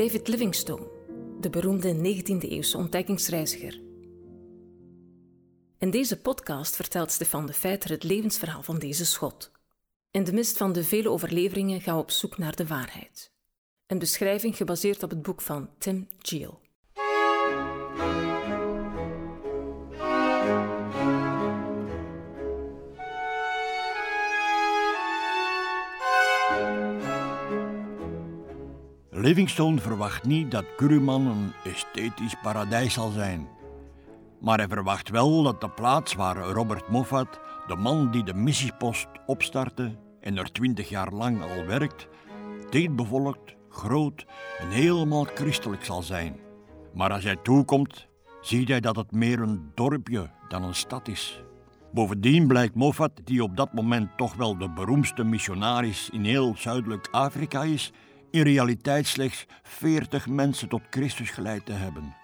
David Livingstone, de beroemde 19e-eeuwse ontdekkingsreiziger. In deze podcast vertelt Stefan de Feiter het levensverhaal van deze schot. In de mist van de vele overleveringen gaan we op zoek naar de waarheid. Een beschrijving gebaseerd op het boek van Tim Geel. Livingstone verwacht niet dat Kuruman een esthetisch paradijs zal zijn. Maar hij verwacht wel dat de plaats waar Robert Moffat, de man die de missiepost opstartte en er twintig jaar lang al werkt, dichtbevolkt, groot en helemaal christelijk zal zijn. Maar als hij toekomt, ziet hij dat het meer een dorpje dan een stad is. Bovendien blijkt Moffat, die op dat moment toch wel de beroemdste missionaris in heel Zuidelijk Afrika is, in realiteit slechts 40 mensen tot Christus geleid te hebben.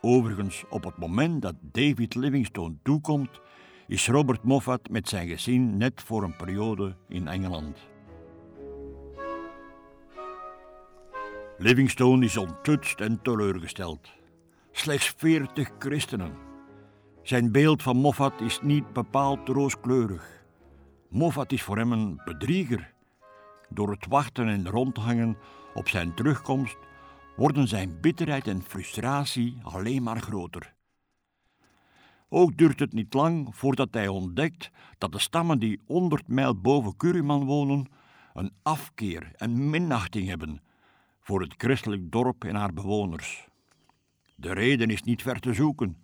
Overigens, op het moment dat David Livingstone toekomt, is Robert Moffat met zijn gezin net voor een periode in Engeland. Livingstone is onttutst en teleurgesteld. Slechts 40 christenen. Zijn beeld van Moffat is niet bepaald rooskleurig. Moffat is voor hem een bedrieger door het wachten en rondhangen op zijn terugkomst worden zijn bitterheid en frustratie alleen maar groter. Ook duurt het niet lang voordat hij ontdekt dat de stammen die 100 mijl boven Curiman wonen een afkeer en minachting hebben voor het christelijk dorp en haar bewoners. De reden is niet ver te zoeken.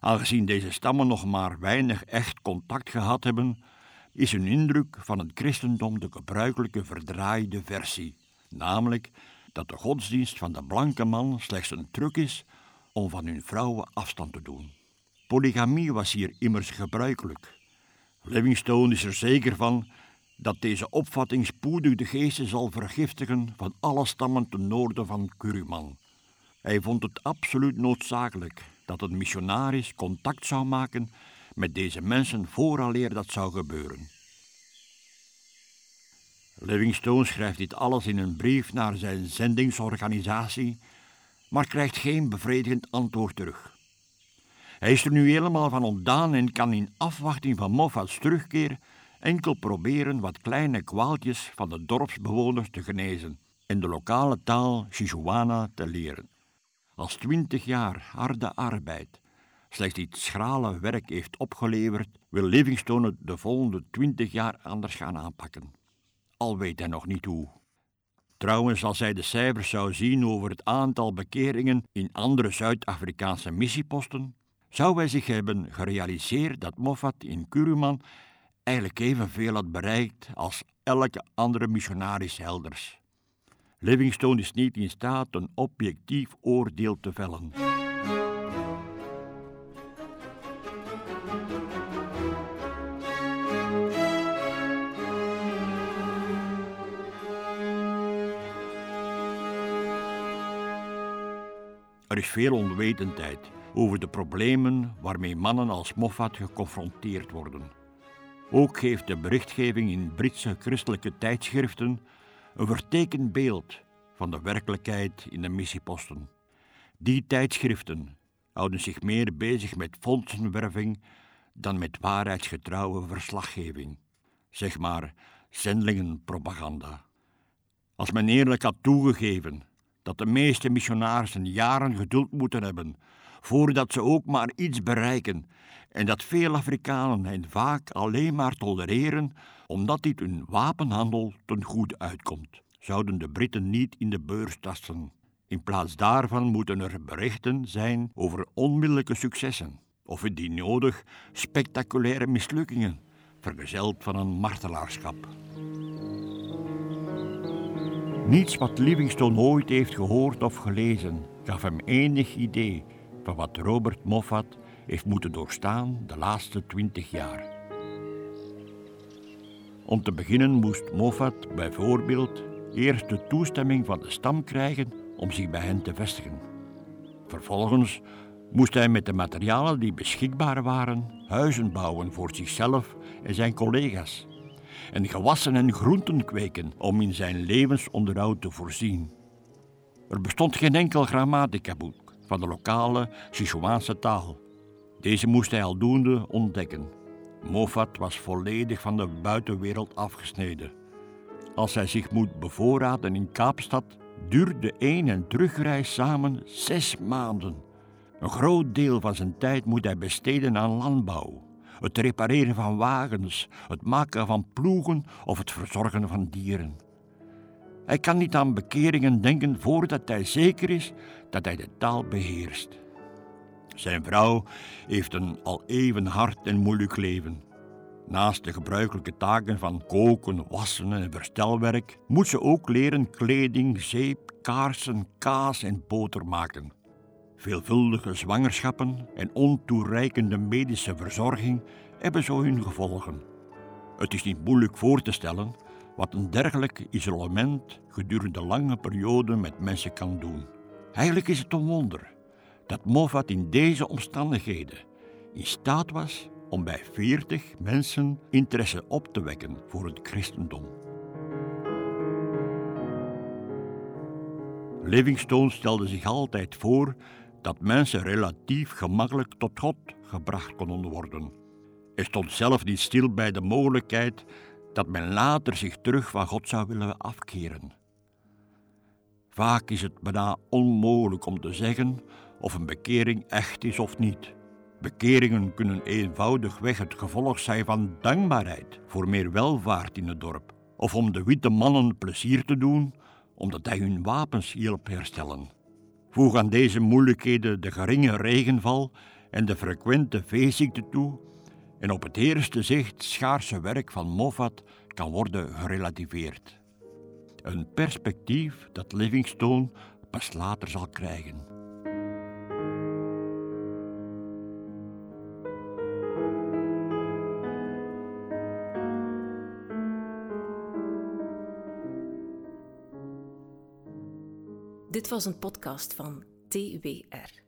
Aangezien deze stammen nog maar weinig echt contact gehad hebben is hun indruk van het christendom de gebruikelijke verdraaide versie, namelijk dat de godsdienst van de blanke man slechts een truc is om van hun vrouwen afstand te doen. Polygamie was hier immers gebruikelijk. Livingstone is er zeker van dat deze opvatting spoedig de geesten zal vergiftigen van alle stammen ten noorden van Kuruman. Hij vond het absoluut noodzakelijk dat een missionaris contact zou maken met deze mensen vooraleer dat zou gebeuren. Livingstone schrijft dit alles in een brief naar zijn zendingsorganisatie, maar krijgt geen bevredigend antwoord terug. Hij is er nu helemaal van ontdaan en kan in afwachting van Moffats terugkeer enkel proberen wat kleine kwaaltjes van de dorpsbewoners te genezen en de lokale taal Sijuana te leren. Als twintig jaar harde arbeid slechts dit schrale werk heeft opgeleverd, wil Livingstone het de volgende twintig jaar anders gaan aanpakken. Al weet hij nog niet hoe. Trouwens, als hij de cijfers zou zien over het aantal bekeringen in andere Zuid-Afrikaanse missieposten, zou hij zich hebben gerealiseerd dat Moffat in Kuruman eigenlijk evenveel had bereikt als elke andere missionaris elders. Livingstone is niet in staat een objectief oordeel te vellen. Er is veel onwetendheid over de problemen waarmee mannen als Moffat geconfronteerd worden. Ook geeft de berichtgeving in Britse christelijke tijdschriften een vertekend beeld van de werkelijkheid in de missieposten. Die tijdschriften houden zich meer bezig met fondsenwerving dan met waarheidsgetrouwe verslaggeving. Zeg maar zendelingenpropaganda. Als men eerlijk had toegegeven dat de meeste missionarissen jaren geduld moeten hebben voordat ze ook maar iets bereiken en dat veel Afrikanen hen vaak alleen maar tolereren omdat dit hun wapenhandel ten goede uitkomt. Zouden de Britten niet in de beurs tasten. In plaats daarvan moeten er berichten zijn over onmiddellijke successen, of indien nodig spectaculaire mislukkingen, vergezeld van een martelaarschap. Niets wat Livingstone ooit heeft gehoord of gelezen gaf hem enig idee van wat Robert Moffat heeft moeten doorstaan de laatste twintig jaar. Om te beginnen moest Moffat bijvoorbeeld eerst de toestemming van de stam krijgen om zich bij hen te vestigen. Vervolgens moest hij met de materialen die beschikbaar waren huizen bouwen voor zichzelf en zijn collega's en gewassen en groenten kweken om in zijn levensonderhoud te voorzien. Er bestond geen enkel grammatica-boek van de lokale Sichuaanse taal. Deze moest hij aldoende ontdekken. Moffat was volledig van de buitenwereld afgesneden. Als hij zich moet bevoorraden in Kaapstad, duurt de een- en terugreis samen zes maanden. Een groot deel van zijn tijd moet hij besteden aan landbouw, het repareren van wagens, het maken van ploegen of het verzorgen van dieren. Hij kan niet aan bekeringen denken voordat hij zeker is dat hij de taal beheerst. Zijn vrouw heeft een al even hard en moeilijk leven. Naast de gebruikelijke taken van koken, wassen en verstelwerk moet ze ook leren kleding, zeep, kaarsen, kaas en boter maken. Veelvuldige zwangerschappen en ontoereikende medische verzorging hebben zo hun gevolgen. Het is niet moeilijk voor te stellen wat een dergelijk isolement gedurende lange perioden met mensen kan doen. Eigenlijk is het een wonder dat Moffat in deze omstandigheden in staat was om bij veertig mensen interesse op te wekken voor het christendom. Livingstone stelde zich altijd voor dat mensen relatief gemakkelijk tot God gebracht konden worden. Hij stond zelf niet stil bij de mogelijkheid dat men later zich terug van God zou willen afkeren. Vaak is het bijna onmogelijk om te zeggen of een bekering echt is of niet. Bekeringen kunnen eenvoudigweg het gevolg zijn van dankbaarheid voor meer welvaart in het dorp, of om de witte mannen plezier te doen omdat hij hun wapens hielp herstellen. Voeg aan deze moeilijkheden de geringe regenval en de frequente veeziekte toe, en op het eerste zicht schaarse werk van Moffat kan worden gerelativeerd. Een perspectief dat Livingstone pas later zal krijgen. Dit was een podcast van TWR.